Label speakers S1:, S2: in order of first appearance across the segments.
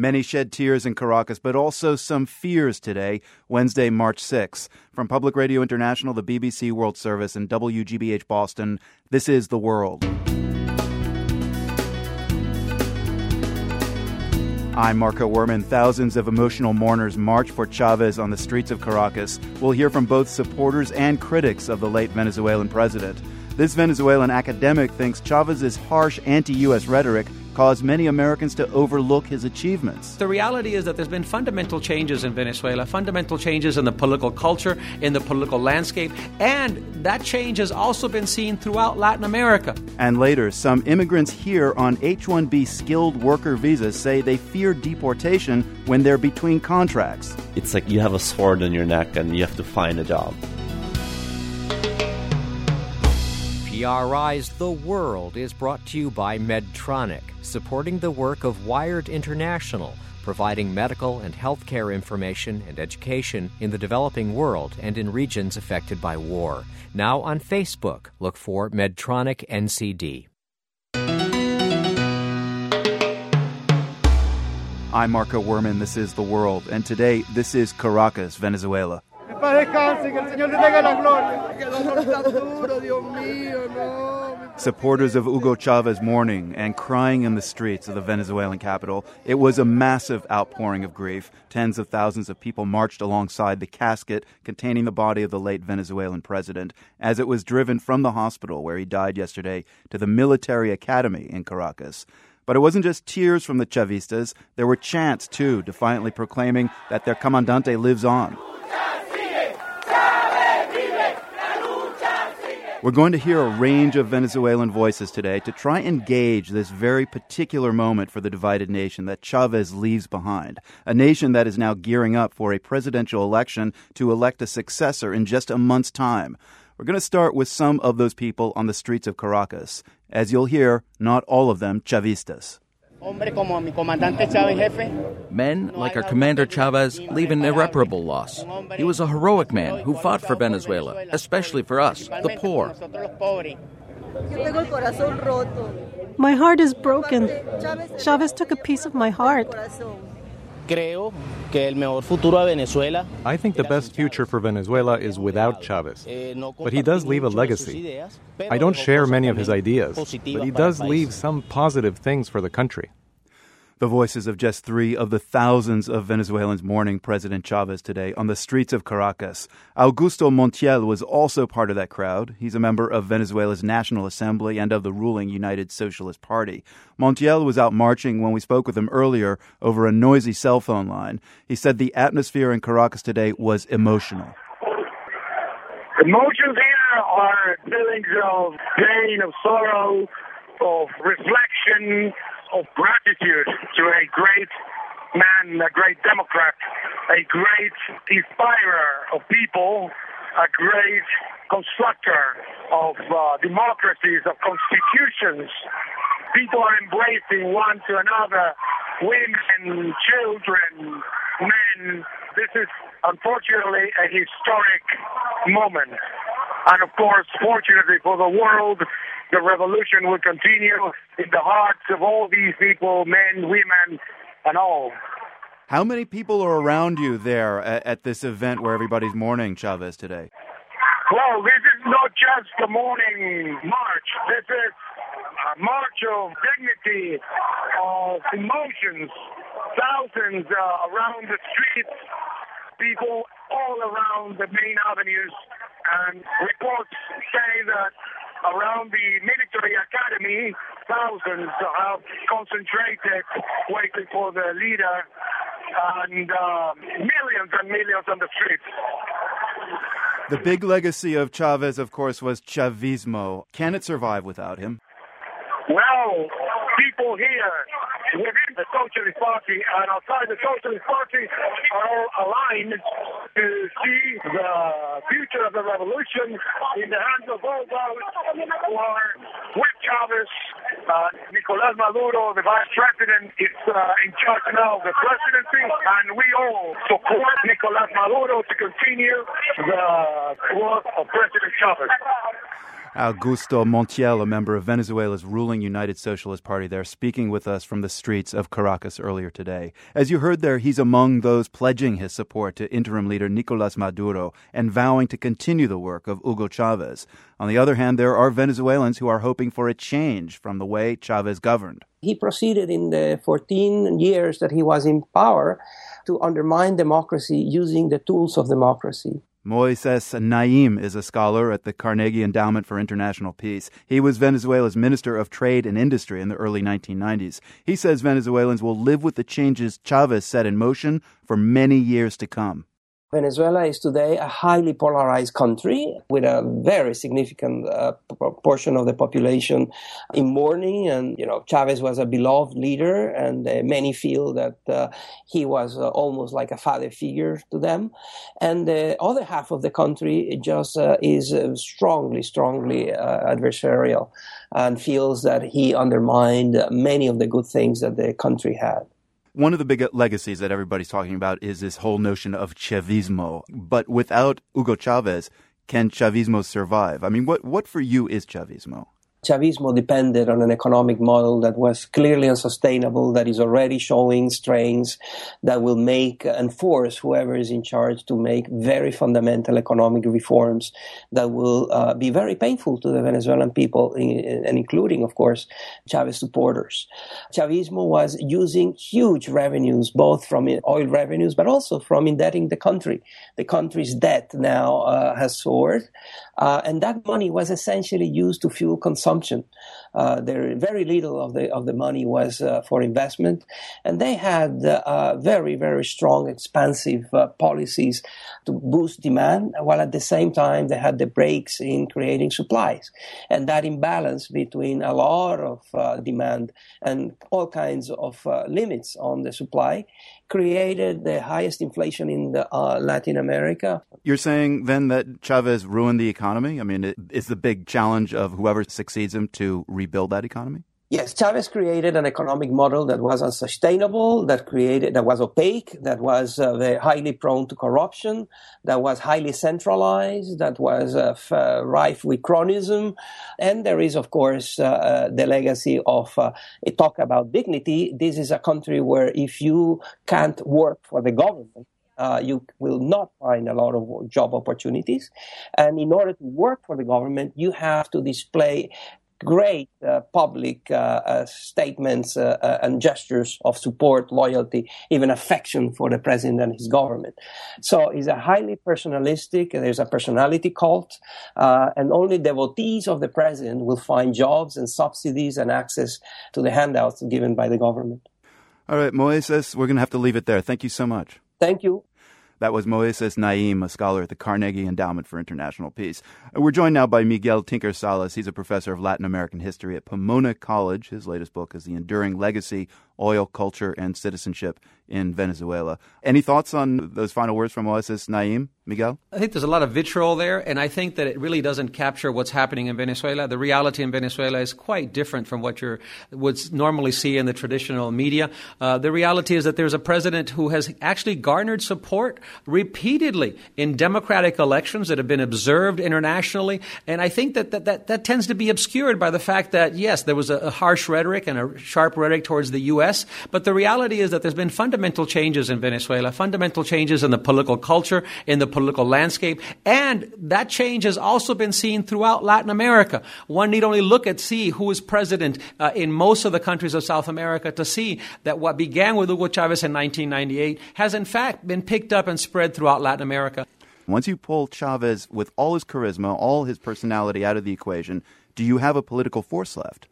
S1: Many shed tears in Caracas, but also some fears today, Wednesday, March 6th. From Public Radio International, the BBC World Service, and WGBH Boston, this is The World. I'm Marco Werman. Thousands of emotional mourners march for Chavez on the streets of Caracas. We'll hear from both supporters and critics of the late Venezuelan president. This Venezuelan academic thinks Chavez's harsh anti U.S. rhetoric caused many Americans to overlook his achievements.
S2: The reality is that there's been fundamental changes in Venezuela, fundamental changes in the political culture, in the political landscape, and that change has also been seen throughout Latin America.
S1: And later, some immigrants here on H 1B skilled worker visas say they fear deportation when they're between contracts.
S3: It's like you have a sword in your neck and you have to find a job.
S4: PRI's The World is brought to you by Medtronic, supporting the work of Wired International, providing medical and healthcare information and education in the developing world and in regions affected by war. Now on Facebook, look for Medtronic NCD.
S1: I'm Marco Werman. This is The World. And today, this is Caracas, Venezuela. Supporters of Hugo Chavez mourning and crying in the streets of the Venezuelan capital. It was a massive outpouring of grief. Tens of thousands of people marched alongside the casket containing the body of the late Venezuelan president as it was driven from the hospital where he died yesterday to the military academy in Caracas. But it wasn't just tears from the Chavistas. There were chants, too, defiantly proclaiming that their comandante lives on. We're going to hear a range of Venezuelan voices today to try and gauge this very particular moment for the divided nation that Chavez leaves behind. A nation that is now gearing up for a presidential election to elect a successor in just a month's time. We're going to start with some of those people on the streets of Caracas. As you'll hear, not all of them Chavistas.
S5: Men like our Commander Chavez leave an irreparable loss. He was a heroic man who fought for Venezuela, especially for us, the poor.
S6: My heart is broken. Chavez took a piece of my heart.
S7: I
S8: think the best future for Venezuela is without Chavez. But he does leave a legacy. I don't share many of his ideas, but he does leave some positive things for the country.
S1: The voices of just three of the thousands of Venezuelans mourning President Chavez today on the streets of Caracas. Augusto Montiel was also part of that crowd. He's a member of Venezuela's National Assembly and of the ruling United Socialist Party. Montiel was out marching when we spoke with him earlier over a noisy cell phone line. He said the atmosphere in Caracas today was emotional.
S9: Emotions here are feelings of pain, of sorrow, of reflection, of gratitude to a great man, a great Democrat, a great inspirer of people, a great constructor of uh, democracies, of constitutions. People are embracing one to another, women, children, men. This is unfortunately a historic moment. And of course, fortunately for the world, the revolution will continue in the hearts of all these people, men, women, and all.
S1: How many people are around you there at, at this event where everybody's mourning Chavez today?
S9: Well, this is not just a morning march. This is a march of dignity, of emotions. Thousands uh, around the streets, people all around the main avenues, and reports say that around the military academy, thousands have concentrated waiting for the leader and uh, millions and millions on the streets.
S1: The big legacy of Chavez, of course, was Chavismo. Can it survive without him?
S9: Well, people here within the Socialist Party and outside the Socialist Party are all aligned to see the future of the revolution in the hands of all those who are with Chavez. Uh, Nicolas Maduro, the vice president, is uh, in charge now of the presidency, and we all support Nicolas Maduro to continue the work of President Chavez.
S1: Augusto Montiel, a member of Venezuela's ruling United Socialist Party there, speaking with us from the streets of Caracas earlier today. As you heard there, he's among those pledging his support to interim leader Nicolas Maduro and vowing to continue the work of Hugo Chavez. On the other hand, there are Venezuelans who are hoping for a change from the way Chavez governed.
S10: He proceeded in the 14 years that he was in power to undermine democracy using the tools of democracy.
S1: Moises Naim is a scholar at the Carnegie Endowment for International Peace. He was Venezuela's Minister of Trade and Industry in the early 1990s. He says Venezuelans will live with the changes Chavez set in motion for many years to come.
S10: Venezuela is today a highly polarized country with a very significant uh, proportion of the population in mourning. And, you know, Chavez was a beloved leader, and uh, many feel that uh, he was uh, almost like a father figure to them. And the other half of the country just uh, is uh, strongly, strongly adversarial and feels that he undermined many of the good things that the country had.
S1: One of the big legacies that everybody's talking about is this whole notion of Chavismo. But without Hugo Chavez, can Chavismo survive? I mean, what, what for you is Chavismo?
S10: Chavismo depended on an economic model that was clearly unsustainable, that is already showing strains that will make and force whoever is in charge to make very fundamental economic reforms that will uh, be very painful to the Venezuelan people, and including, of course, Chavez supporters. Chavismo was using huge revenues, both from oil revenues, but also from indebting the country. The country's debt now uh, has soared. Uh, and that money was essentially used to fuel consumption. Uh, there very little of the of the money was uh, for investment, and they had uh, very very strong expansive uh, policies to boost demand, while at the same time they had the brakes in creating supplies, and that imbalance between a lot of uh, demand and all kinds of limits on the supply created the highest inflation in the, uh, Latin America.
S1: You're saying then that Chavez ruined the economy? I mean, it, it's the big challenge of whoever succeeds him to rebuild that economy?
S10: Yes, Chavez created an economic model that was unsustainable, that created, that was opaque, that was uh, highly prone to corruption, that was highly centralized, that was uh, f- uh, rife with cronyism. And there is, of course, uh, uh, the legacy of uh, talk about dignity. This is a country where if you can't work for the government, uh, you will not find a lot of job opportunities. And in order to work for the government, you have to display great uh, public uh, uh, statements uh, uh, and gestures of support, loyalty, even affection for the president and his government. So it's a highly personalistic, there's a personality cult, uh, and only devotees of the president will find jobs and subsidies and access to the handouts given by the government.
S1: All right, Moises, we're going to have to leave it there. Thank you so much.
S10: Thank you.
S1: That was Moises Naim, a scholar at the Carnegie Endowment for International Peace. We're joined now by Miguel Tinker Salas. He's a professor of Latin American history at Pomona College. His latest book is The Enduring Legacy Oil, Culture, and Citizenship in Venezuela. Any thoughts on those final words from Moises Naim, Miguel?
S2: I think there's a lot of vitriol there, and I think that it really doesn't capture what's happening in Venezuela. The reality in Venezuela is quite different from what you would normally see in the traditional media. Uh, the reality is that there's a president who has actually garnered support repeatedly in democratic elections that have been observed internationally, and I think that that, that, that tends to be obscured by the fact that, yes, there was a, a harsh rhetoric and a sharp rhetoric towards the U.S., but the reality is that there's been fundamental fundamental changes in Venezuela, fundamental changes in the political culture, in the political landscape, and that change has also been seen throughout Latin America. One need only look at see who is president uh, in most of the countries of South America to see that what began with Hugo Chavez in 1998 has in fact been picked up and spread throughout Latin America.
S1: Once you pull Chavez with all his charisma, all his personality out of the equation, do you have a political force left?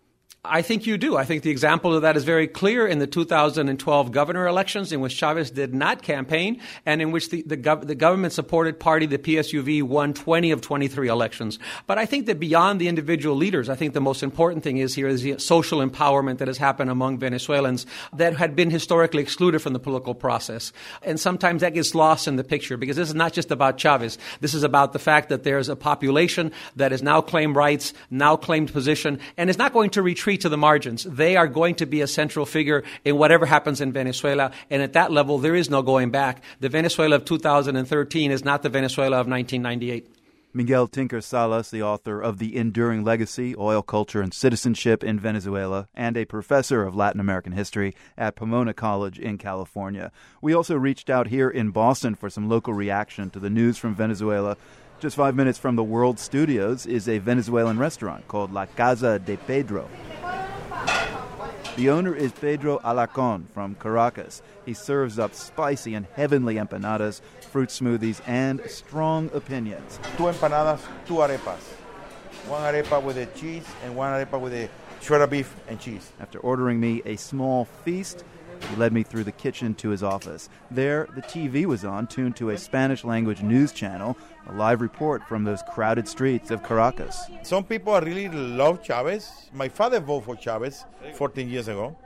S2: I think you do. I think the example of that is very clear in the 2012 governor elections, in which Chavez did not campaign, and in which the, the, gov- the government supported party, the PSUV, won 20 of 23 elections. But I think that beyond the individual leaders, I think the most important thing is here is the social empowerment that has happened among Venezuelans that had been historically excluded from the political process. And sometimes that gets lost in the picture because this is not just about Chavez. This is about the fact that there's a population that has now claimed rights, now claimed position, and is not going to retreat to the margins. They are going to be a central figure in whatever happens in Venezuela. And at that level, there is no going back. The Venezuela of 2013 is not the Venezuela of 1998.
S1: Miguel Tinker Salas, the author of The Enduring Legacy Oil Culture and Citizenship in Venezuela, and a professor of Latin American history at Pomona College in California. We also reached out here in Boston for some local reaction to the news from Venezuela. Just five minutes from the World Studios is a Venezuelan restaurant called La Casa de Pedro. The owner is Pedro Alacon from Caracas. He serves up spicy and heavenly empanadas, fruit smoothies, and strong opinions.
S11: Two empanadas, two arepas. One arepa with the cheese and one arepa with the shredded beef and cheese.
S1: After ordering me a small feast, he led me through the kitchen to his office. There, the TV was on, tuned to a Spanish language news channel, a live report from those crowded streets of Caracas.
S11: Some people really love Chavez. My father voted for Chavez 14 years ago.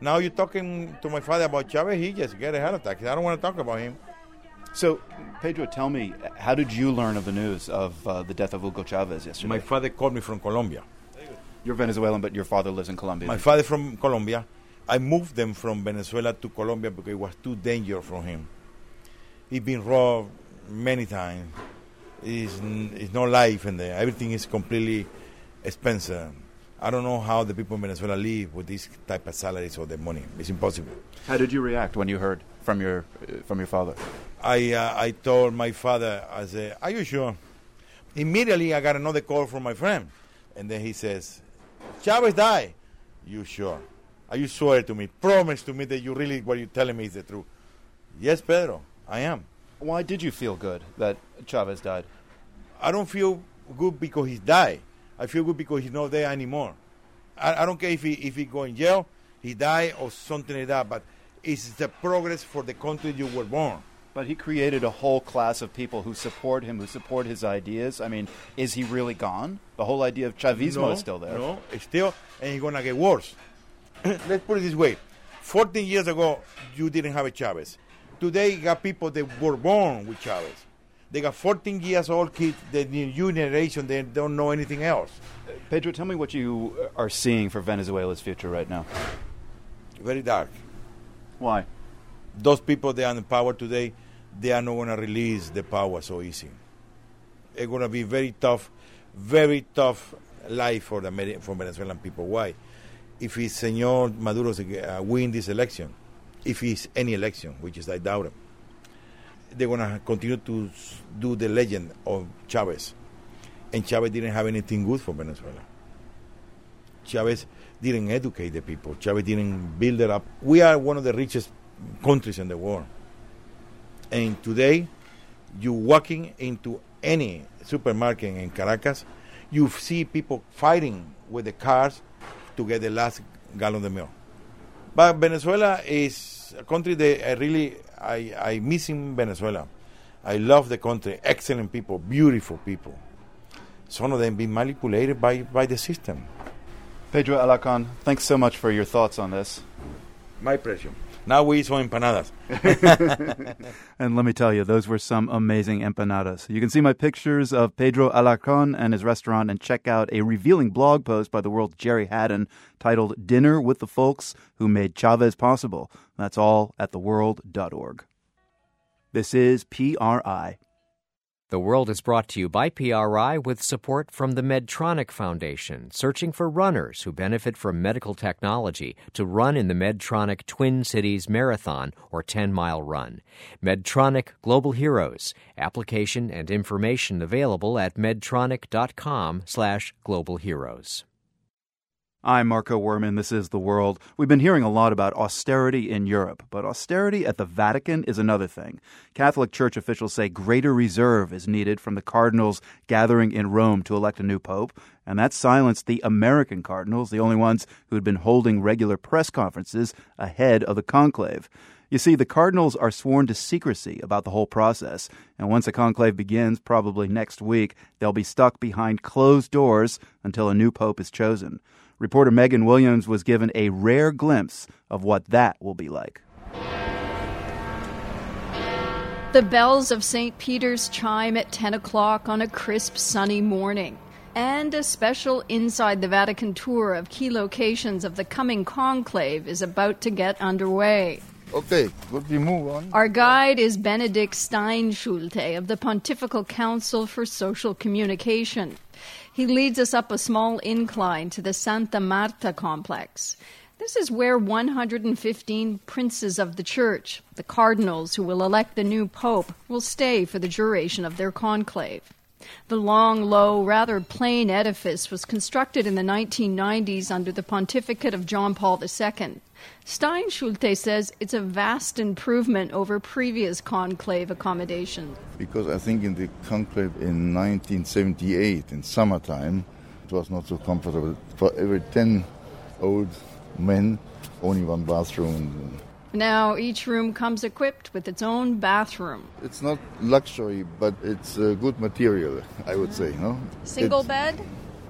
S11: Now you're talking to my father about Chavez, he just get a heart attack. I don't want to talk about him.
S1: So, Pedro, tell me, how did you learn of the news of uh, the death of Hugo Chavez yesterday?
S11: My father called me from Colombia.
S1: You're Venezuelan, but your father lives in Colombia.
S11: My father from Colombia. I moved them from Venezuela to Colombia because it was too dangerous for him. He's been robbed many times. It's, it's no life in there. Everything is completely expensive. I don't know how the people in Venezuela live with this type of salaries or the money. It's impossible.
S1: How did you react when you heard from your uh, from your father?
S11: I uh, I told my father, I said, "Are you sure?" Immediately, I got another call from my friend, and then he says, "Chavez died." You sure? Are you swear to me? Promise to me that you really what you're telling me is the truth. Yes, Pedro, I am.
S1: Why did you feel good that Chavez died?
S11: I don't feel good because he died. I feel good because he's not there anymore. I, I don't care if he if he go in jail, he died or something like that. But it's the progress for the country you were born.
S1: But he created a whole class of people who support him, who support his ideas. I mean, is he really gone? The whole idea of Chavismo
S11: no,
S1: is still there.
S11: No, it's still, and he's gonna get worse. let's put it this way 14 years ago, you didn't have a Chavez. Today, you got people that were born with Chavez. They got 14 years old kids, the new generation, they don't know anything else.
S1: Pedro, tell me what you are seeing for Venezuela's future right now.
S11: Very dark.
S1: Why?
S11: Those people that are in power today, they are not going to release the power so easy. It's going to be very tough, very tough life for the for Venezuelan people. Why? If it's Senor Maduro uh, win this election, if it's any election, which is I doubt it, they're to continue to do the legend of Chavez. And Chavez didn't have anything good for Venezuela. Chavez didn't educate the people. Chavez didn't build it up. We are one of the richest countries in the world. And today, you walking into any supermarket in Caracas, you see people fighting with the cars to get the last gallon of milk. But Venezuela is a country that I really I I miss in Venezuela. I love the country, excellent people, beautiful people. Some of them being manipulated by, by the system.
S1: Pedro Alacan, thanks so much for your thoughts on this.
S11: My pleasure. Now we eat some empanadas.
S1: and let me tell you, those were some amazing empanadas. You can see my pictures of Pedro Alacon and his restaurant and check out a revealing blog post by the world's Gerry Hadden titled Dinner with the Folks Who Made Chavez Possible. That's all at theworld.org. This is PRI.
S4: The World is brought to you by PRI with support from the Medtronic Foundation, searching for runners who benefit from medical technology to run in the Medtronic Twin Cities Marathon or 10 mile run. Medtronic Global Heroes. Application and information available at medtronic.com slash global heroes.
S1: I'm Marco Werman. This is The World. We've been hearing a lot about austerity in Europe, but austerity at the Vatican is another thing. Catholic Church officials say greater reserve is needed from the cardinals gathering in Rome to elect a new pope, and that silenced the American cardinals, the only ones who had been holding regular press conferences ahead of the conclave. You see, the cardinals are sworn to secrecy about the whole process, and once the conclave begins, probably next week, they'll be stuck behind closed doors until a new pope is chosen. Reporter Megan Williams was given a rare glimpse of what that will be like.
S12: The bells of St. Peter's chime at 10 o'clock on a crisp, sunny morning. And a special Inside the Vatican tour of key locations of the coming conclave is about to get underway.
S13: Okay, good, we move on.
S12: Our guide is Benedict Steinschulte of the Pontifical Council for Social Communication. He leads us up a small incline to the Santa Marta complex. This is where 115 princes of the church, the cardinals who will elect the new pope, will stay for the duration of their conclave. The long, low, rather plain edifice was constructed in the 1990s under the pontificate of John Paul II. Steinschulte says it's a vast improvement over previous conclave accommodation.
S13: Because I think in the conclave in 1978, in summertime, it was not so comfortable. For every 10 old men, only one bathroom.
S12: Now, each room comes equipped with its own bathroom.
S13: It's not luxury, but it's a good material, I would say. No?
S12: Single
S13: it's,
S12: bed?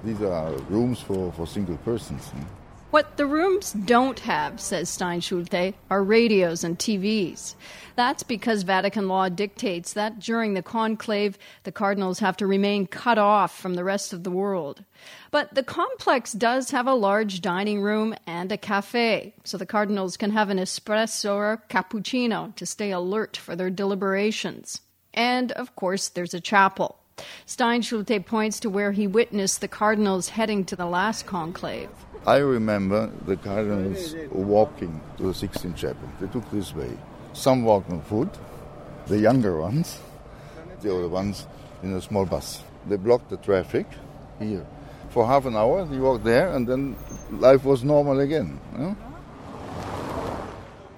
S13: These are rooms for, for single persons. No?
S12: What the rooms don't have, says Steinschulte, are radios and TVs. That's because Vatican law dictates that during the conclave, the cardinals have to remain cut off from the rest of the world. But the complex does have a large dining room and a cafe, so the cardinals can have an espresso or cappuccino to stay alert for their deliberations. And, of course, there's a chapel. Steinschulte points to where he witnessed the cardinals heading to the last conclave.
S13: I remember the cardinals walking to the Sixtine Chapel. They took this way. Some walked on foot, the younger ones, the other ones in a small bus. They blocked the traffic here. For half an hour, they walked there, and then life was normal again. You know?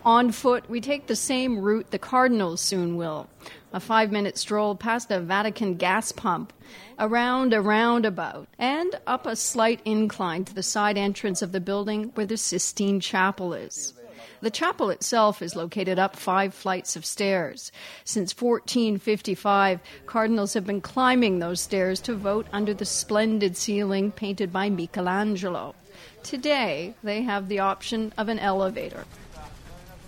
S12: On foot, we take the same route the Cardinals soon will a five minute stroll past a Vatican gas pump, around a roundabout, and up a slight incline to the side entrance of the building where the Sistine Chapel is. The chapel itself is located up five flights of stairs. Since 1455, cardinals have been climbing those stairs to vote under the splendid ceiling painted by Michelangelo. Today, they have the option of an elevator.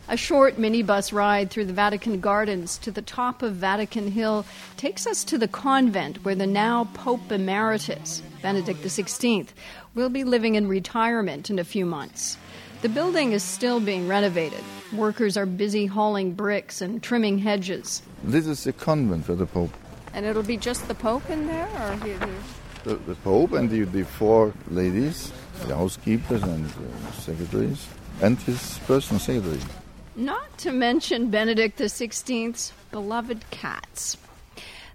S12: A short minibus ride through the Vatican Gardens to the top of Vatican Hill takes us to the convent where the now Pope Emeritus, Benedict XVI, will be living in retirement in a few months. The building is still being renovated. Workers are busy hauling bricks and trimming hedges.
S13: This is the convent for the Pope.
S12: And it'll be just the Pope in there, or he, he...
S13: The, the, Pope and the, the four ladies, the housekeepers and uh, secretaries, and his personal secretary.
S12: Not to mention Benedict XVI's beloved cats.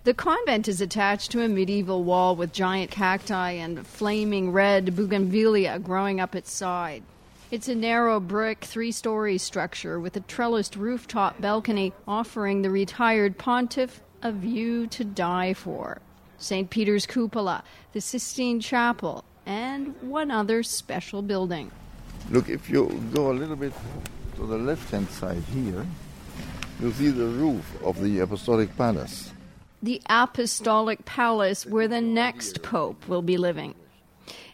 S12: The convent is attached to a medieval wall with giant cacti and flaming red bougainvillea growing up its side. It's a narrow brick three story structure with a trellised rooftop balcony offering the retired pontiff a view to die for. St. Peter's Cupola, the Sistine Chapel, and one other special building.
S13: Look, if you go a little bit to the left hand side here, you'll see the roof of the Apostolic Palace.
S12: The Apostolic Palace, where the next Pope will be living.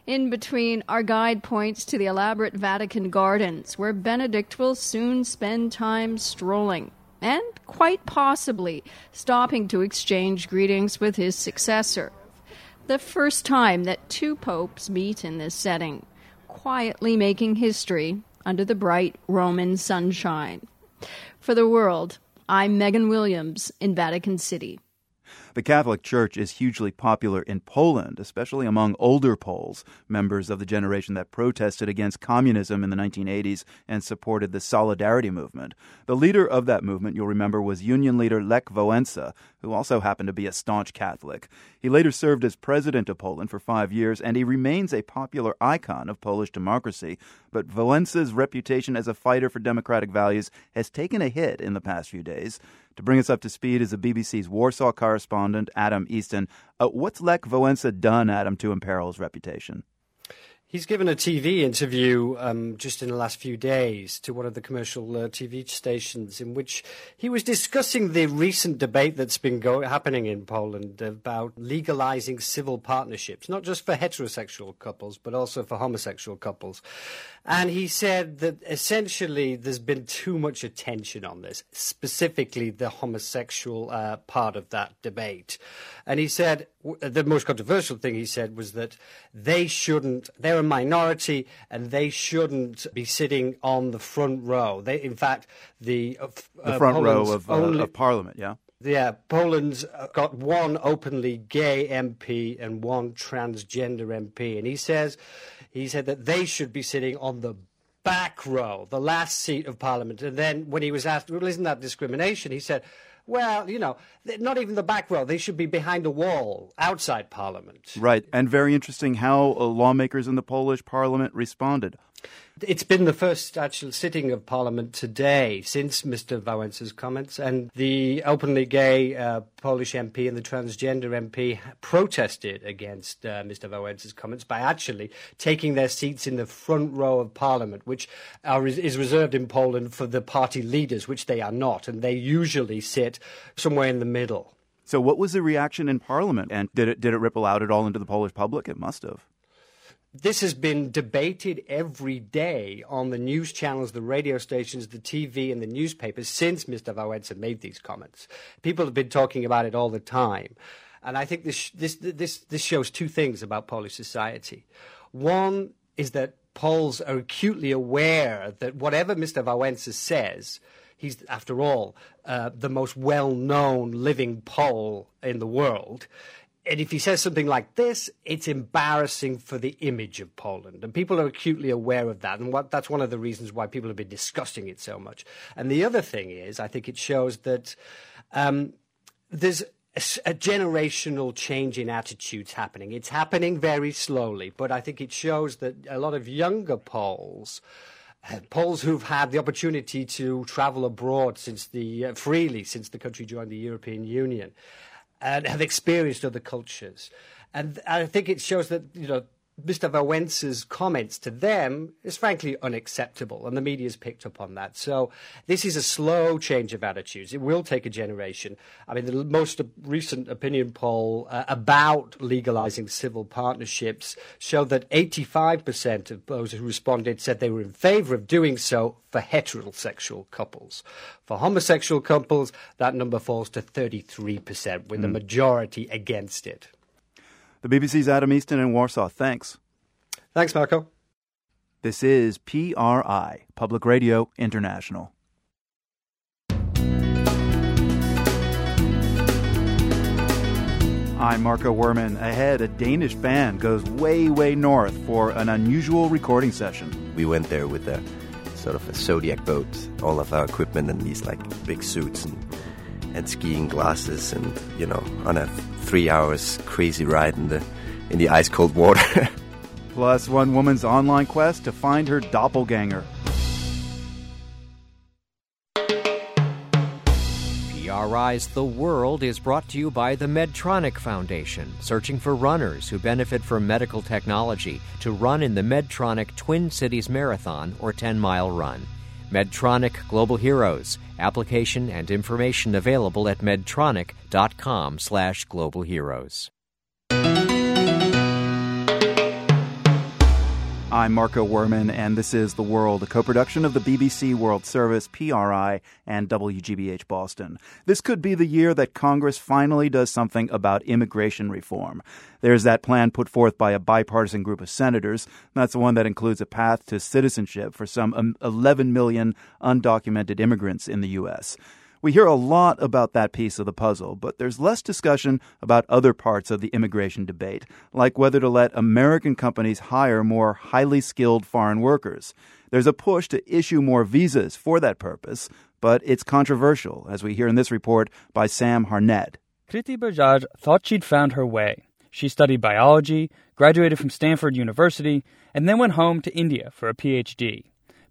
S12: In between, our guide points to the elaborate Vatican gardens, where Benedict will soon spend time strolling, and quite possibly stopping to exchange greetings with his successor. The first time that two popes meet in this setting, quietly making history under the bright Roman sunshine. For the world, I'm Megan Williams in Vatican City.
S1: The Catholic Church is hugely popular in Poland, especially among older Poles, members of the generation that protested against communism in the 1980s and supported the Solidarity movement. The leader of that movement, you'll remember, was Union leader Lech Wałęsa, who also happened to be a staunch Catholic. He later served as president of Poland for five years, and he remains a popular icon of Polish democracy. But Wałęsa's reputation as a fighter for democratic values has taken a hit in the past few days. To bring us up to speed is the BBC's Warsaw correspondent, Adam Easton. Uh, what's Lech Wałęsa done, Adam, to imperil his reputation?
S14: He's given a TV interview um, just in the last few days to one of the commercial uh, TV stations in which he was discussing the recent debate that's been go- happening in Poland about legalizing civil partnerships, not just for heterosexual couples, but also for homosexual couples. And he said that essentially there's been too much attention on this, specifically the homosexual uh, part of that debate. And he said the most controversial thing he said was that they shouldn't, they're a minority and they shouldn't be sitting on the front row. They, in fact, the, uh,
S1: the front Poland's row of, uh, only, of Parliament, yeah.
S14: Yeah, Poland's got one openly gay MP and one transgender MP, and he says he said that they should be sitting on the back row, the last seat of Parliament. And then when he was asked, well, isn't that discrimination? He said, well, you know, not even the back row. They should be behind a wall outside Parliament.
S1: Right. And very interesting how uh, lawmakers in the Polish Parliament responded.
S14: It's been the first actual sitting of Parliament today since Mr. Wałęsa's comments, and the openly gay uh, Polish MP and the transgender MP protested against uh, Mr. Wałęsa's comments by actually taking their seats in the front row of Parliament, which are, is reserved in Poland for the party leaders, which they are not, and they usually sit somewhere in the middle.
S1: So, what was the reaction in Parliament, and did it did it ripple out at all into the Polish public? It must have
S14: this has been debated every day on the news channels, the radio stations, the TV, and the newspapers since Mr. Wałęsa made these comments. People have been talking about it all the time. And I think this, this, this, this shows two things about Polish society. One is that Poles are acutely aware that whatever Mr. Wałęsa says, he's, after all, uh, the most well known living Pole in the world and if he says something like this, it's embarrassing for the image of Poland. And people are acutely aware of that. And what, that's one of the reasons why people have been discussing it so much. And the other thing is, I think it shows that um, there's a, a, generational change in attitudes happening. It's happening very slowly, but I think it shows that a lot of younger Poles. Uh, Poles who've had the opportunity to travel abroad since the uh, freely since the country joined the European Union and have experienced other cultures. And I think it shows that, you know, Mr. Wałęsa's comments to them is frankly unacceptable, and the media's picked up on that. So this is a slow change of attitudes. It will take a generation. I mean, the most recent opinion poll uh, about legalizing civil partnerships showed that 85% of those who responded said they were in favor of doing so for heterosexual couples. For homosexual couples, that number falls to 33%, with mm. the majority against it.
S1: The BBC's Adam Easton in Warsaw. Thanks.
S14: Thanks, Marco.
S1: This is PRI, Public Radio International. I'm Marco Werman. Ahead, a Danish band goes way, way north for an unusual recording session.
S15: We went there with a sort of a Zodiac boat, all of our equipment and these like big suits and and skiing glasses and you know on a three hours crazy ride in the in the ice cold water.
S1: Plus one woman's online quest to find her doppelganger.
S4: PRI's The World is brought to you by the Medtronic Foundation, searching for runners who benefit from medical technology to run in the Medtronic Twin Cities Marathon or 10 mile run. Medtronic Global Heroes. Application and information available at medtronic.com slash.
S1: I'm Marco Werman, and this is The World, a co production of the BBC World Service, PRI, and WGBH Boston. This could be the year that Congress finally does something about immigration reform. There's that plan put forth by a bipartisan group of senators. That's the one that includes a path to citizenship for some um, 11 million undocumented immigrants in the U.S. We hear a lot about that piece of the puzzle, but there's less discussion about other parts of the immigration debate, like whether to let American companies hire more highly skilled foreign workers. There's a push to issue more visas for that purpose, but it's controversial, as we hear in this report by Sam Harnett.
S16: Kriti Bajaj thought she'd found her way. She studied biology, graduated from Stanford University, and then went home to India for a PhD.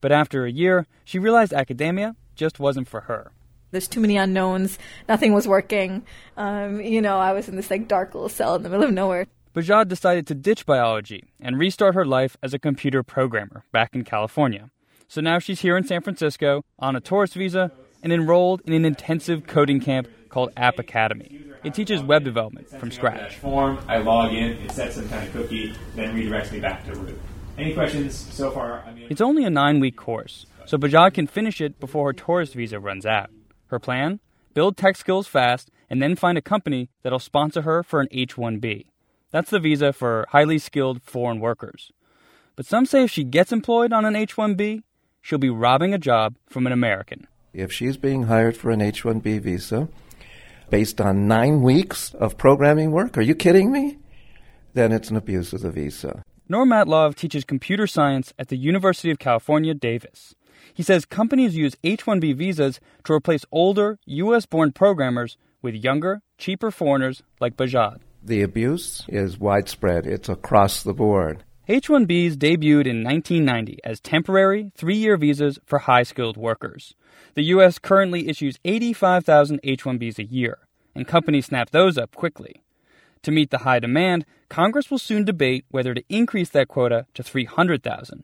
S16: But after a year, she realized academia just wasn't for her.
S17: There's too many unknowns. Nothing was working. Um, you know, I was in this like dark little cell in the middle of nowhere.
S16: Bajaj decided to ditch biology and restart her life as a computer programmer back in California. So now she's here in San Francisco on a tourist visa and enrolled in an intensive coding camp called App Academy. It teaches web development from scratch.
S18: Form, I log in, it sets some kind of cookie, then redirects me back to root. Any questions so far? I mean,
S16: it's only a nine week course, so Bajaj can finish it before her tourist visa runs out. Her plan? Build tech skills fast and then find a company that'll sponsor her for an H 1B. That's the visa for highly skilled foreign workers. But some say if she gets employed on an H 1B, she'll be robbing a job from an American.
S19: If she's being hired for an H 1B visa based on nine weeks of programming work, are you kidding me? Then it's an abuse of the visa.
S16: Norm Matloff teaches computer science at the University of California, Davis. He says companies use H 1B visas to replace older, U.S. born programmers with younger, cheaper foreigners like Bajaj.
S19: The abuse is widespread, it's across the board.
S16: H 1Bs debuted in 1990 as temporary, three year visas for high skilled workers. The U.S. currently issues 85,000 H 1Bs a year, and companies snap those up quickly. To meet the high demand, Congress will soon debate whether to increase that quota to 300,000.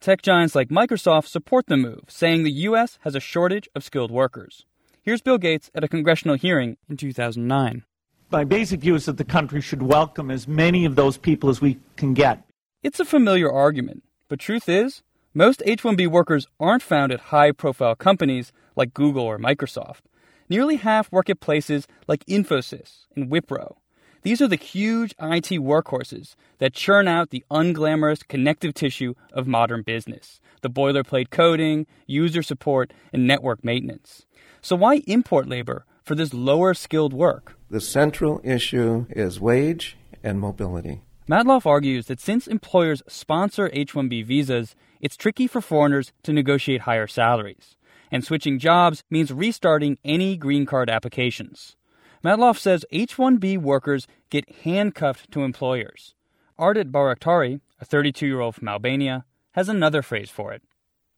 S16: Tech giants like Microsoft support the move, saying the U.S. has a shortage of skilled workers. Here's Bill Gates at a congressional hearing in 2009.
S18: My basic view is that the country should welcome as many of those people as we can get.
S16: It's a familiar argument, but truth is, most H 1B workers aren't found at high profile companies like Google or Microsoft. Nearly half work at places like Infosys and Wipro. These are the huge IT workhorses that churn out the unglamorous connective tissue of modern business the boilerplate coding, user support, and network maintenance. So, why import labor for this lower skilled work?
S19: The central issue is wage and mobility.
S16: Matloff argues that since employers sponsor H 1B visas, it's tricky for foreigners to negotiate higher salaries. And switching jobs means restarting any green card applications. Matloff says H 1B workers get handcuffed to employers. Ardit Bayraktari, a 32 year old from Albania, has another phrase for it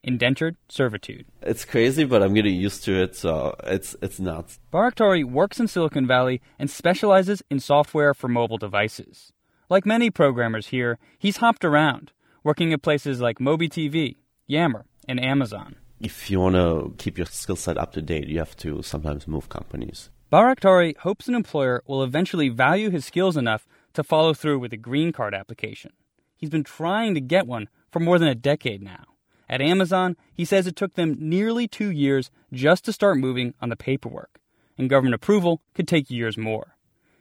S16: indentured servitude.
S3: It's crazy, but I'm getting used to it, so it's, it's nuts.
S16: Bayraktari works in Silicon Valley and specializes in software for mobile devices. Like many programmers here, he's hopped around, working at places like MobiTV, Yammer, and Amazon.
S3: If you want to keep your skill set up to date, you have to sometimes move companies.
S16: Bayraktari hopes an employer will eventually value his skills enough to follow through with a green card application. He's been trying to get one for more than a decade now. At Amazon, he says it took them nearly two years just to start moving on the paperwork, and government approval could take years more.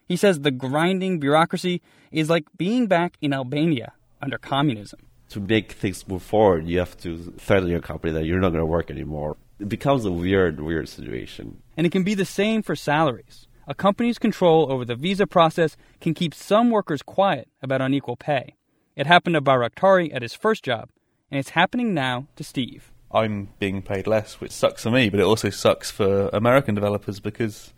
S16: He says the grinding bureaucracy is like being back in Albania under communism.
S3: To make things move forward, you have to threaten your company that you're not going to work anymore it becomes a weird, weird situation.
S16: And it can be the same for salaries. A company's control over the visa process can keep some workers quiet about unequal pay. It happened to Bayraktari at his first job, and it's happening now to Steve.
S20: I'm being paid less, which sucks for me, but it also sucks for American developers because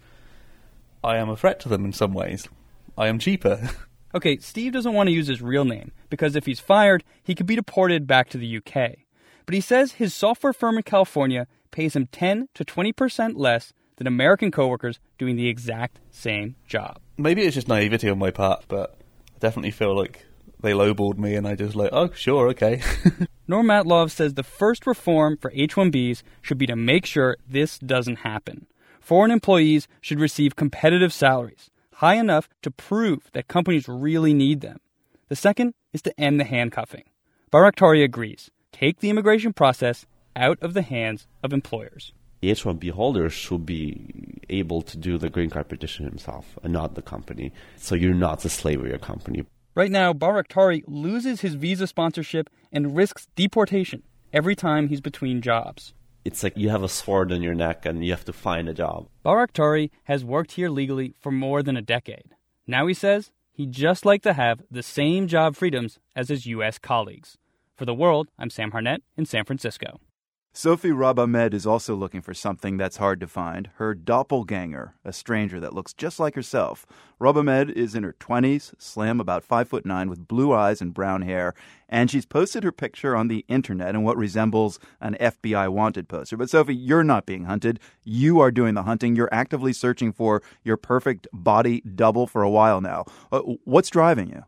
S20: I am a threat to them in some ways. I am cheaper.
S16: okay, Steve doesn't want to use his real name because if he's fired, he could be deported back to the UK. But he says his software firm in California pays him 10 to 20% less than American coworkers doing the exact same job.
S20: Maybe it's just naivety on my part, but I definitely feel like they lowballed me and I just like, oh, sure, okay.
S16: Norm Matloff says the first reform for H-1Bs should be to make sure this doesn't happen. Foreign employees should receive competitive salaries, high enough to prove that companies really need them. The second is to end the handcuffing. Bayraktari agrees. Take the immigration process out of the hands of employers.
S3: The H-1B holder should be able to do the green card petition himself and not the company. So you're not the slave of your company.
S16: Right now, Bayraktari loses his visa sponsorship and risks deportation every time he's between jobs.
S3: It's like you have a sword in your neck and you have to find a job.
S16: Bayraktari has worked here legally for more than a decade. Now he says he'd just like to have the same job freedoms as his U.S. colleagues. For the world, I'm Sam Harnett in San Francisco.
S1: Sophie Rabamed is also looking for something that's hard to find her doppelganger, a stranger that looks just like herself. Rabamed is in her 20s, slim, about 5 foot 9, with blue eyes and brown hair, and she's posted her picture on the internet in what resembles an FBI wanted poster. But Sophie, you're not being hunted. You are doing the hunting. You're actively searching for your perfect body double for a while now. Uh, what's driving you?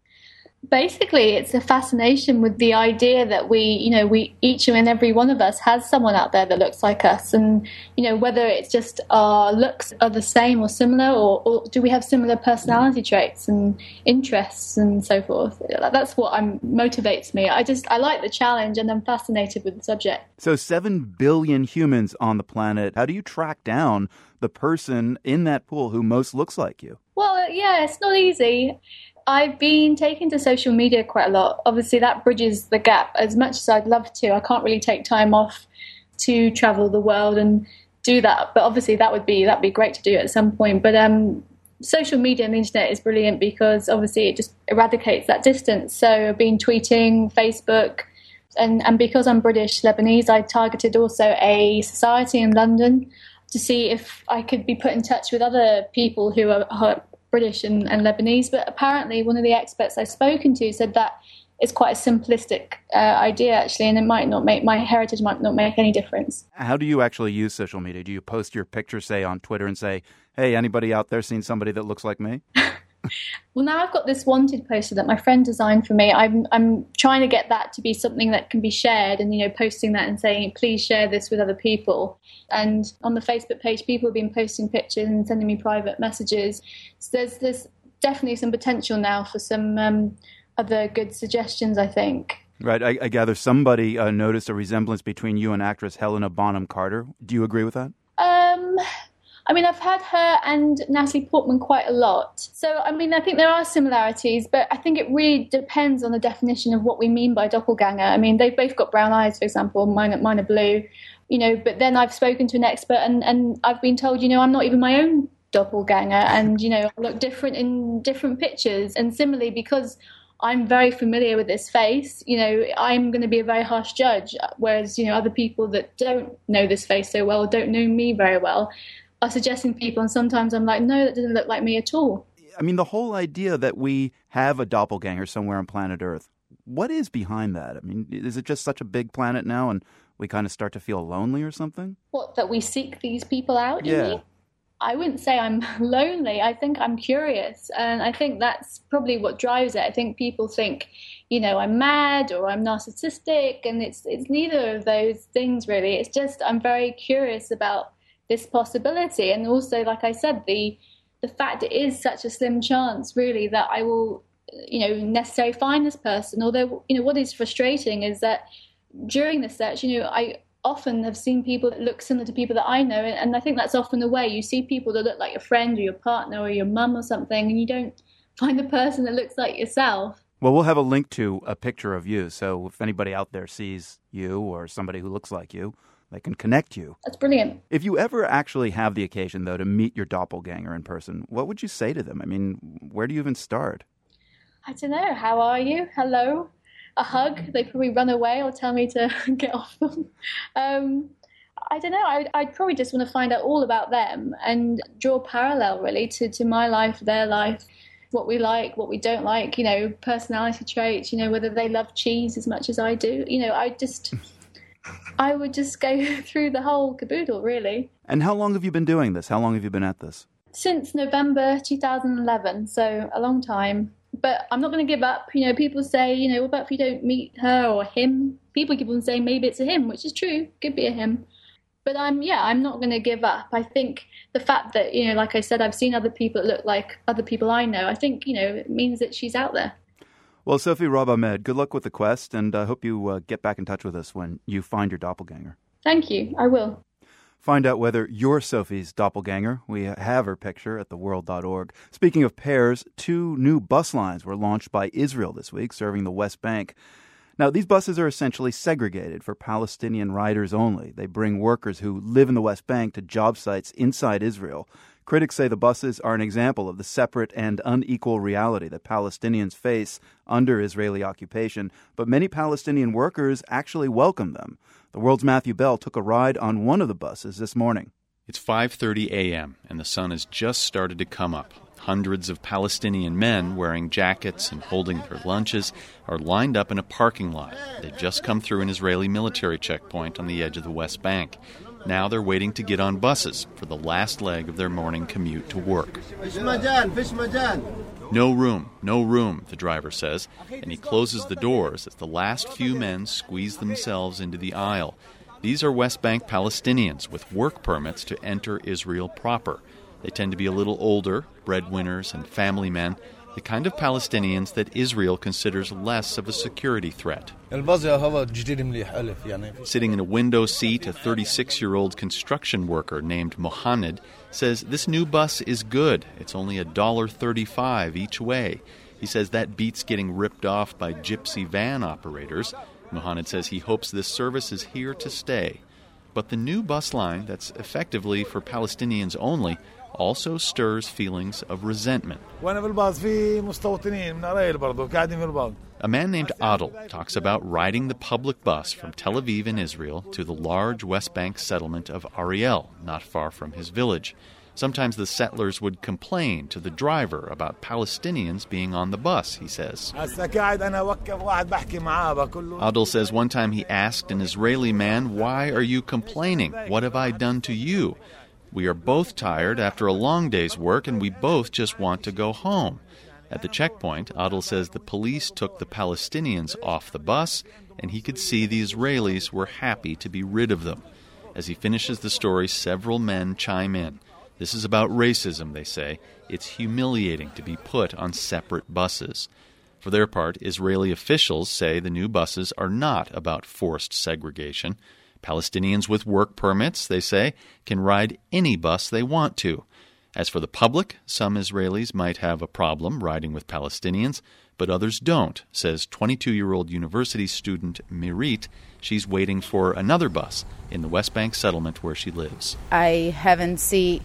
S21: Basically it's a fascination with the idea that we you know we each and every one of us has someone out there that looks like us. And you know whether it's just our looks are the same or similar or, or do we have similar personality traits and interests and so forth? That's what I'm, motivates me. I just i like the challenge and i'm fascinated with the subject.
S1: So 7 billion humans on the planet how do you track down the person in that pool who most looks like you?
S21: Well yeah it's not easy I've been taken to social media quite a lot. Obviously, that bridges the gap. As much as I'd love to, I can't really take time off to travel the world and do that. But obviously, that would be that'd be great to do at some point. But um, social media and the internet is brilliant because obviously it just eradicates that distance. So I've been tweeting, Facebook, and and because I'm British Lebanese, I targeted also a society in London to see if I could be put in touch with other people who are British and, and, Lebanese, but apparently one of the experts I've spoken to said that it's quite a simplistic uh, idea actually, and it might not make my heritage might not make any difference.
S1: How do you actually use social media? Do you post your picture, say, on Twitter and say, "Hey, anybody out there seen somebody that looks like me"?
S21: well, now I've got this wanted poster that my friend designed for me. I'm I'm trying to get that to be something that can be shared, and you know, posting that and saying, please share this with other people. And on the Facebook page, people have been posting pictures and sending me private messages. So there's there's definitely some potential now for some um, other good suggestions. I think.
S1: Right. I, I gather somebody uh, noticed a resemblance between you and actress Helena Bonham Carter. Do you agree with that?
S21: Um, I mean, I've had her and Natalie Portman quite a lot. So, I mean, I think there are similarities, but I think it really depends on the definition of what we mean by doppelganger. I mean, they've both got brown eyes, for example, mine, mine are blue, you know, but then I've spoken to an expert and, and I've been told, you know, I'm not even my own doppelganger and, you know, I look different in different pictures. And similarly, because I'm very familiar with this face, you know, I'm going to be a very harsh judge. Whereas, you know, other people that don't know this face so well, don't know me very well, are suggesting people, and sometimes I'm like, no, that doesn't look like me at all.
S1: I mean, the whole idea that we have a doppelganger somewhere on planet Earth, what is behind that? I mean, is it just such a big planet now and we kind of start to feel lonely or something?
S21: What, that we seek these people out?
S1: Yeah.
S21: I wouldn't say I'm lonely. I think I'm curious. And I think that's probably what drives it. I think people think, you know, I'm mad or I'm narcissistic. And it's, it's neither of those things, really. It's just I'm very curious about this possibility. And also, like I said, the the fact it is such a slim chance, really, that I will, you know, necessarily find this person. Although, you know, what is frustrating is that during the search, you know, I often have seen people that look similar to people that I know, and I think that's often the way you see people that look like your friend or your partner or your mum or something, and you don't find the person that looks like yourself.
S1: Well, we'll have a link to a picture of you. So if anybody out there sees you or somebody who looks like you, they can connect you.
S21: That's brilliant.
S1: If you ever actually have the occasion, though, to meet your doppelganger in person, what would you say to them? I mean, where do you even start?
S21: I don't know. How are you? Hello. A hug. They probably run away or tell me to get off them. Um, I don't know. I, I'd probably just want to find out all about them and draw a parallel, really, to, to my life, their life what we like, what we don't like, you know, personality traits, you know, whether they love cheese as much as I do. You know, I just I would just go through the whole caboodle, really.
S1: And how long have you been doing this? How long have you been at this?
S21: Since November 2011, so a long time. But I'm not going to give up. You know, people say, you know, what about if you don't meet her or him? People keep on saying maybe it's a him, which is true. Could be a him. But I'm, yeah, I'm not going to give up. I think the fact that, you know, like I said, I've seen other people that look like other people I know, I think, you know, it means that she's out there.
S1: Well, Sophie Robehmed, good luck with the quest, and I uh, hope you uh, get back in touch with us when you find your doppelganger.
S21: Thank you. I will.
S1: Find out whether you're Sophie's doppelganger. We have her picture at theworld.org. Speaking of pairs, two new bus lines were launched by Israel this week, serving the West Bank. Now, these buses are essentially segregated for Palestinian riders only. They bring workers who live in the West Bank to job sites inside Israel. Critics say the buses are an example of the separate and unequal reality that Palestinians face under Israeli occupation, but many Palestinian workers actually welcome them. The world's Matthew Bell took a ride on one of the buses this morning.
S22: It's 5:30 a.m. and the sun has just started to come up. Hundreds of Palestinian men wearing jackets and holding their lunches are lined up in a parking lot. They've just come through an Israeli military checkpoint on the edge of the West Bank. Now they're waiting to get on buses for the last leg of their morning commute to work. No room, no room, the driver says, and he closes the doors as the last few men squeeze themselves into the aisle. These are West Bank Palestinians with work permits to enter Israel proper. They tend to be a little older, breadwinners and family men, the kind of Palestinians that Israel considers less of a security threat. Sitting in a window seat, a 36 year old construction worker named Mohamed says this new bus is good. It's only $1.35 each way. He says that beats getting ripped off by gypsy van operators. Mohamed says he hopes this service is here to stay. But the new bus line, that's effectively for Palestinians only, also stirs feelings of resentment. A man named Adel talks about riding the public bus from Tel Aviv in Israel to the large West Bank settlement of Ariel, not far from his village. Sometimes the settlers would complain to the driver about Palestinians being on the bus, he says. Adel says one time he asked an Israeli man, Why are you complaining? What have I done to you? We are both tired after a long day's work and we both just want to go home. At the checkpoint, Adel says the police took the Palestinians off the bus and he could see the Israelis were happy to be rid of them. As he finishes the story, several men chime in. This is about racism, they say. It's humiliating to be put on separate buses. For their part, Israeli officials say the new buses are not about forced segregation. Palestinians with work permits, they say, can ride any bus they want to. As for the public, some Israelis might have a problem riding with Palestinians, but others don't, says 22 year old university student Mirit. She's waiting for another bus in the West Bank settlement where she lives.
S23: I haven't seen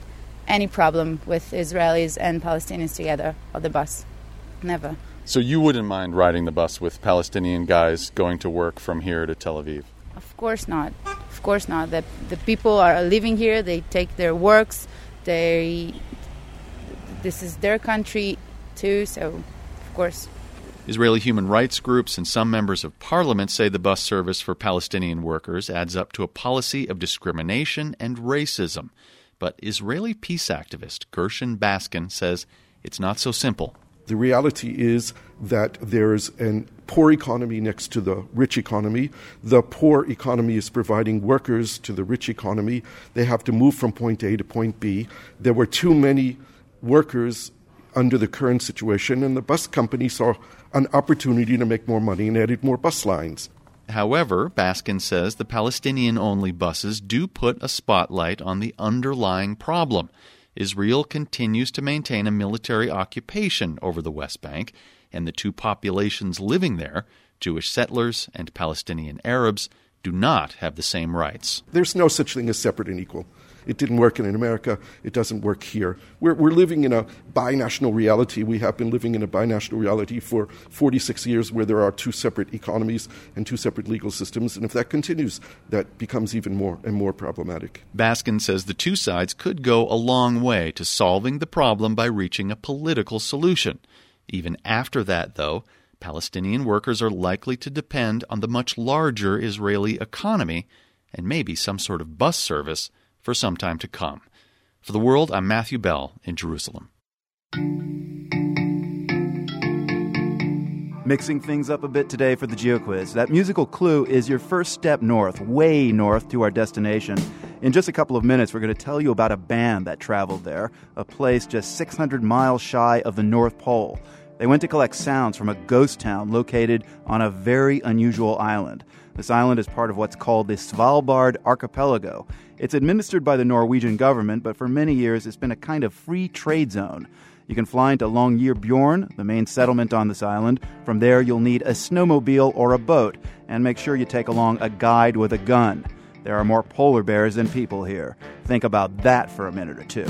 S23: any problem with Israelis and Palestinians together on the bus. Never.
S22: So you wouldn't mind riding the bus with Palestinian guys going to work from here to Tel Aviv?
S23: Of course not. Of course not. The, the people are living here, they take their works, they this is their country too, so of course
S22: Israeli human rights groups and some members of parliament say the bus service for Palestinian workers adds up to a policy of discrimination and racism. But Israeli peace activist Gershon Baskin says it's not so simple.
S24: The reality is that there's a poor economy next to the rich economy. The poor economy is providing workers to the rich economy. They have to move from point A to point B. There were too many workers under the current situation, and the bus company saw an opportunity to make more money and added more bus lines.
S22: However, Baskin says the Palestinian only buses do put a spotlight on the underlying problem. Israel continues to maintain a military occupation over the West Bank, and the two populations living there, Jewish settlers and Palestinian Arabs, do not have the same rights.
S24: There's no such thing as separate and equal. It didn't work in America. It doesn't work here. We're, we're living in a binational reality. We have been living in a binational reality for 46 years where there are two separate economies and two separate legal systems. And if that continues, that becomes even more and more problematic.
S22: Baskin says the two sides could go a long way to solving the problem by reaching a political solution. Even after that, though, Palestinian workers are likely to depend on the much larger Israeli economy and maybe some sort of bus service for some time to come. For the world, I'm Matthew Bell in Jerusalem.
S1: Mixing things up a bit today for the GeoQuiz. That musical clue is your first step north, way north to our destination. In just a couple of minutes, we're going to tell you about a band that traveled there, a place just 600 miles shy of the North Pole. They went to collect sounds from a ghost town located on a very unusual island. This island is part of what's called the Svalbard Archipelago. It's administered by the Norwegian government, but for many years it's been a kind of free trade zone. You can fly into Longyearbyen, the main settlement on this island. From there, you'll need a snowmobile or a boat, and make sure you take along a guide with a gun. There are more polar bears than people here. Think about that for a minute or two.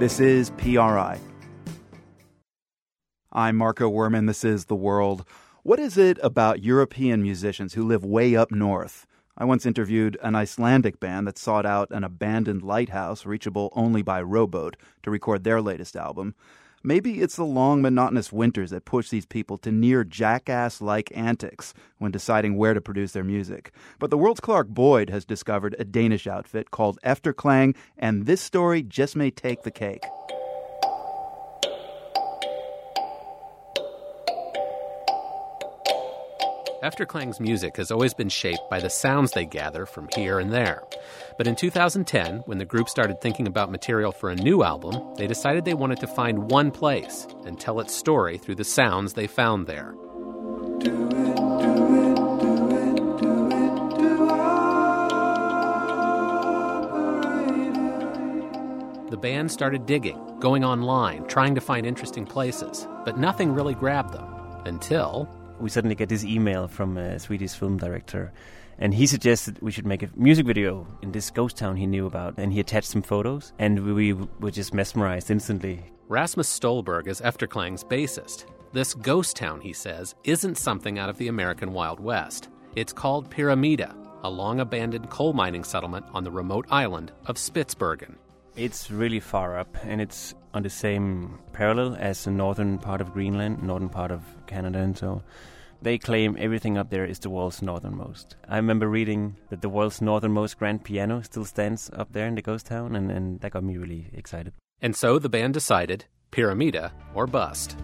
S1: This is PRI. I'm Marco Werman. This is The World. What is it about European musicians who live way up north? I once interviewed an Icelandic band that sought out an abandoned lighthouse reachable only by rowboat to record their latest album. Maybe it's the long, monotonous winters that push these people to near jackass like antics when deciding where to produce their music. But the world's Clark Boyd has discovered a Danish outfit called Efterklang, and this story just may take the cake.
S25: Efterklang's music has always been shaped by the sounds they gather from here and there. But in 2010, when the group started thinking about material for a new album, they decided they wanted to find one place and tell its story through the sounds they found there. The band started digging, going online, trying to find interesting places, but nothing really grabbed them until
S26: we suddenly get this email from a Swedish film director, and he suggested we should make a music video in this ghost town he knew about, and he attached some photos, and we were just mesmerized instantly.
S25: Rasmus Stolberg is Efterklang's bassist. This ghost town, he says, isn't something out of the American Wild West. It's called Pyramida, a long abandoned coal mining settlement on the remote island of Spitsbergen.
S26: It's really far up, and it's on the same parallel as the northern part of Greenland, northern part of Canada, and so they claim everything up there is the world's northernmost. I remember reading that the world's northernmost grand piano still stands up there in the ghost town, and, and that got me really excited.
S25: And so the band decided Pyramida or bust.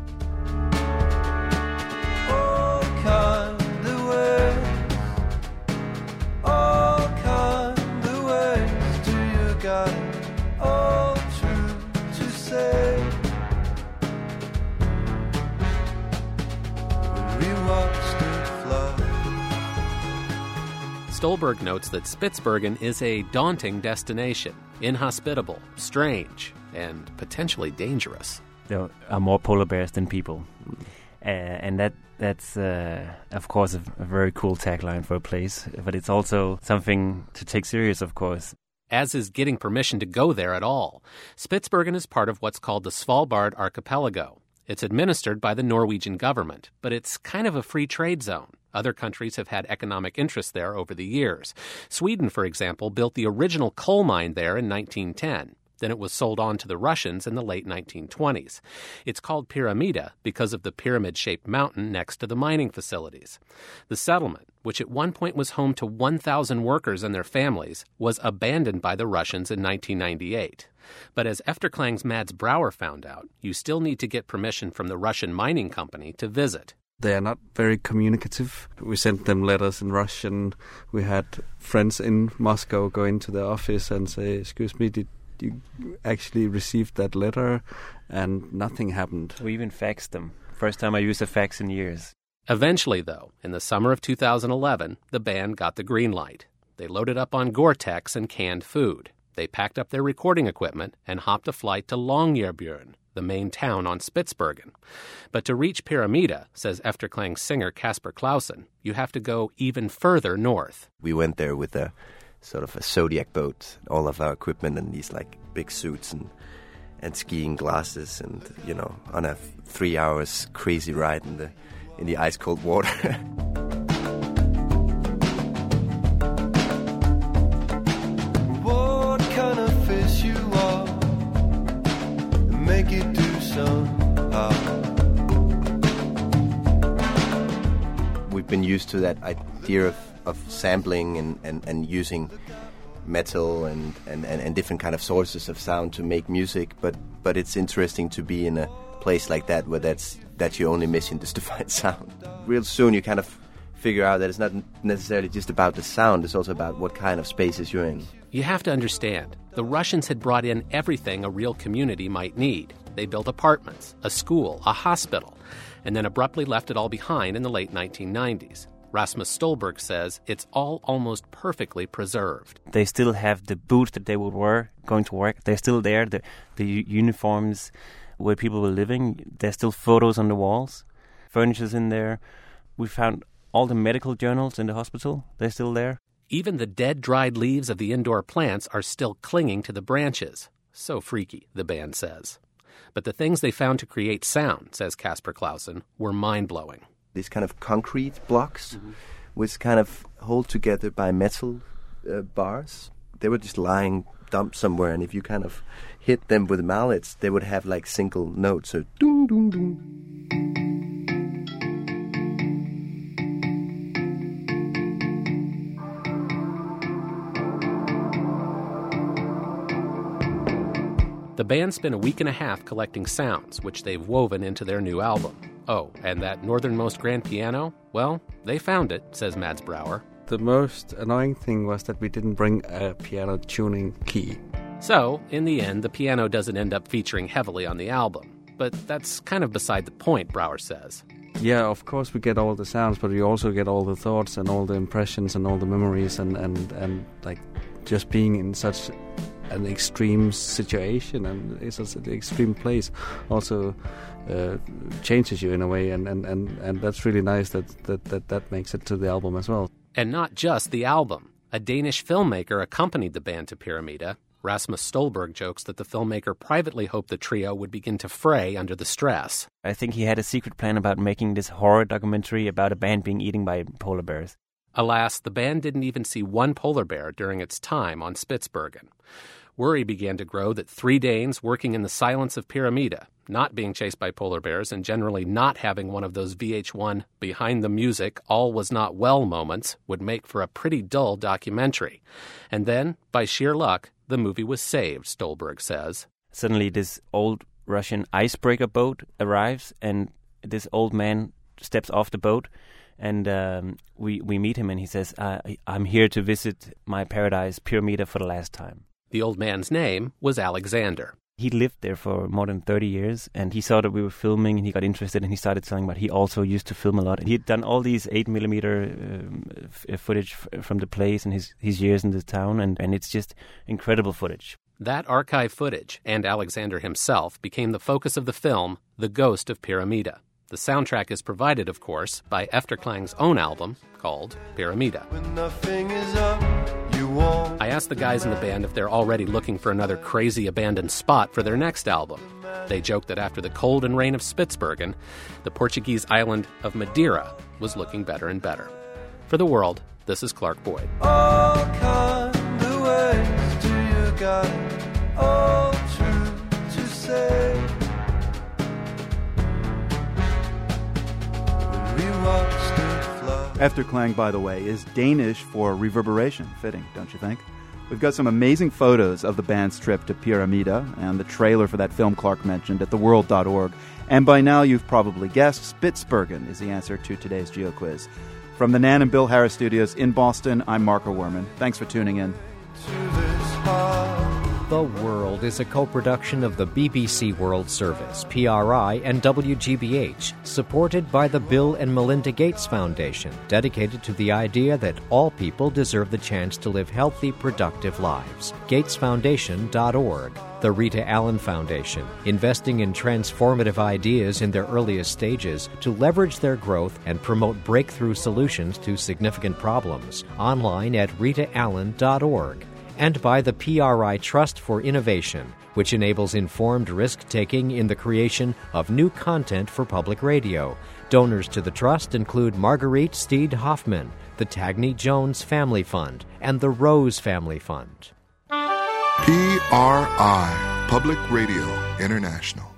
S25: Stolberg notes that Spitsbergen is a daunting destination, inhospitable, strange, and potentially dangerous.
S26: There are more polar bears than people. Uh, and that that's uh, of course a, a very cool tagline for a place, but it's also something to take serious, of course
S25: as is getting permission to go there at all. Spitsbergen is part of what's called the Svalbard Archipelago. It's administered by the Norwegian government, but it's kind of a free trade zone. Other countries have had economic interest there over the years. Sweden, for example, built the original coal mine there in 1910. Then it was sold on to the Russians in the late 1920s. It's called Pyramida because of the pyramid shaped mountain next to the mining facilities. The settlement, which at one point was home to 1,000 workers and their families, was abandoned by the Russians in 1998. But as Efterklang's Mads Brauer found out, you still need to get permission from the Russian mining company to visit
S27: they are not very communicative. We sent them letters in Russian. We had friends in Moscow go into the office and say, "Excuse me, did you actually receive that letter?" And nothing happened.
S26: We even faxed them. First time I used a fax in years.
S25: Eventually, though, in the summer of 2011, the band got the green light. They loaded up on Gore-Tex and canned food. They packed up their recording equipment and hopped a flight to Longyearbyen, the main town on Spitsbergen. But to reach Pyramida, says Efterklang singer Casper Clausen, you have to go even further north.
S15: We went there with a sort of a Zodiac boat, all of our equipment and these like big suits and and skiing glasses and you know on a three hours crazy ride in the in the ice cold water. We've been used to that idea of, of sampling and, and, and using metal and, and, and, different kind of sources of sound to make music, but but it's interesting to be in a place like that where that's that's your only mission is to find sound. Real soon you kind of figure out that it's not necessarily just about the sound, it's also about what kind of spaces you're in.
S25: You have to understand, the Russians had brought in everything a real community might need. They built apartments, a school, a hospital, and then abruptly left it all behind in the late 1990s. Rasmus Stolberg says it's all almost perfectly preserved.
S26: They still have the boots that they would wear going to work. They're still there. The, the uniforms where people were living, there's still photos on the walls. Furniture's in there. We found all the medical journals in the hospital. They're still there.
S25: Even the dead, dried leaves of the indoor plants are still clinging to the branches. So freaky, the band says. But the things they found to create sound, says Casper Clausen, were mind blowing.
S15: These kind of concrete blocks, mm-hmm. which kind of hold together by metal uh, bars. They were just lying dumped somewhere, and if you kind of hit them with mallets, they would have like single notes, so doom doom doom.
S25: The band spent a week and a half collecting sounds, which they've woven into their new album. Oh, and that northernmost grand piano? Well, they found it, says Mads Brauer.
S27: The most annoying thing was that we didn't bring a piano tuning key.
S25: So, in the end, the piano doesn't end up featuring heavily on the album. But that's kind of beside the point, Brauer says.
S27: Yeah, of course we get all the sounds, but we also get all the thoughts and all the impressions and all the memories and, and, and like just being in such an extreme situation and it's an extreme place also uh, changes you in a way and, and, and, and that's really nice that, that, that that makes it to the album as well.
S25: And not just the album. A Danish filmmaker accompanied the band to Pyramida. Rasmus Stolberg jokes that the filmmaker privately hoped the trio would begin to fray under the stress.
S26: I think he had a secret plan about making this horror documentary about a band being eaten by polar bears.
S25: Alas, the band didn't even see one polar bear during its time on Spitsbergen. Worry began to grow that three Danes working in the silence of Pyramida, not being chased by polar bears, and generally not having one of those VH1 behind the music, all was not well moments, would make for a pretty dull documentary. And then, by sheer luck, the movie was saved, Stolberg says.
S26: Suddenly, this old Russian icebreaker boat arrives, and this old man steps off the boat and um, we we meet him, and he says, uh, "I'm here to visit my paradise, Pyramida, for the last time."
S25: The old man's name was Alexander.
S26: He lived there for more than 30 years and he saw that we were filming and he got interested and he started telling about he also used to film a lot. He had done all these 8 millimeter um, f- uh, footage f- from the place and his, his years in the town and, and it's just incredible footage.
S25: That archive footage and Alexander himself became the focus of the film The Ghost of Pyramida. The soundtrack is provided, of course, by Efterklang's own album called Pyramida. I asked the guys in the band if they're already looking for another crazy abandoned spot for their next album. They joked that after the cold and rain of Spitsbergen, the Portuguese island of Madeira was looking better and better. For the world, this is Clark Boyd.
S1: Efterklang, by the way, is Danish for reverberation. Fitting, don't you think? We've got some amazing photos of the band's trip to Pyramida and the trailer for that film Clark mentioned at theworld.org. And by now, you've probably guessed Spitsbergen is the answer to today's Geo Quiz. From the Nan and Bill Harris studios in Boston, I'm Marco Werman. Thanks for tuning in.
S4: The World is a co production of the BBC World Service, PRI, and WGBH, supported by the Bill and Melinda Gates Foundation, dedicated to the idea that all people deserve the chance to live healthy, productive lives. GatesFoundation.org. The Rita Allen Foundation, investing in transformative ideas in their earliest stages to leverage their growth and promote breakthrough solutions to significant problems. Online at ritaallen.org and by the PRI Trust for Innovation, which enables informed risk taking in the creation of new content for public radio. Donors to the Trust include Marguerite Steed Hoffman, the Tagney Jones Family Fund, and the Rose Family Fund.
S28: PRI, Public Radio International.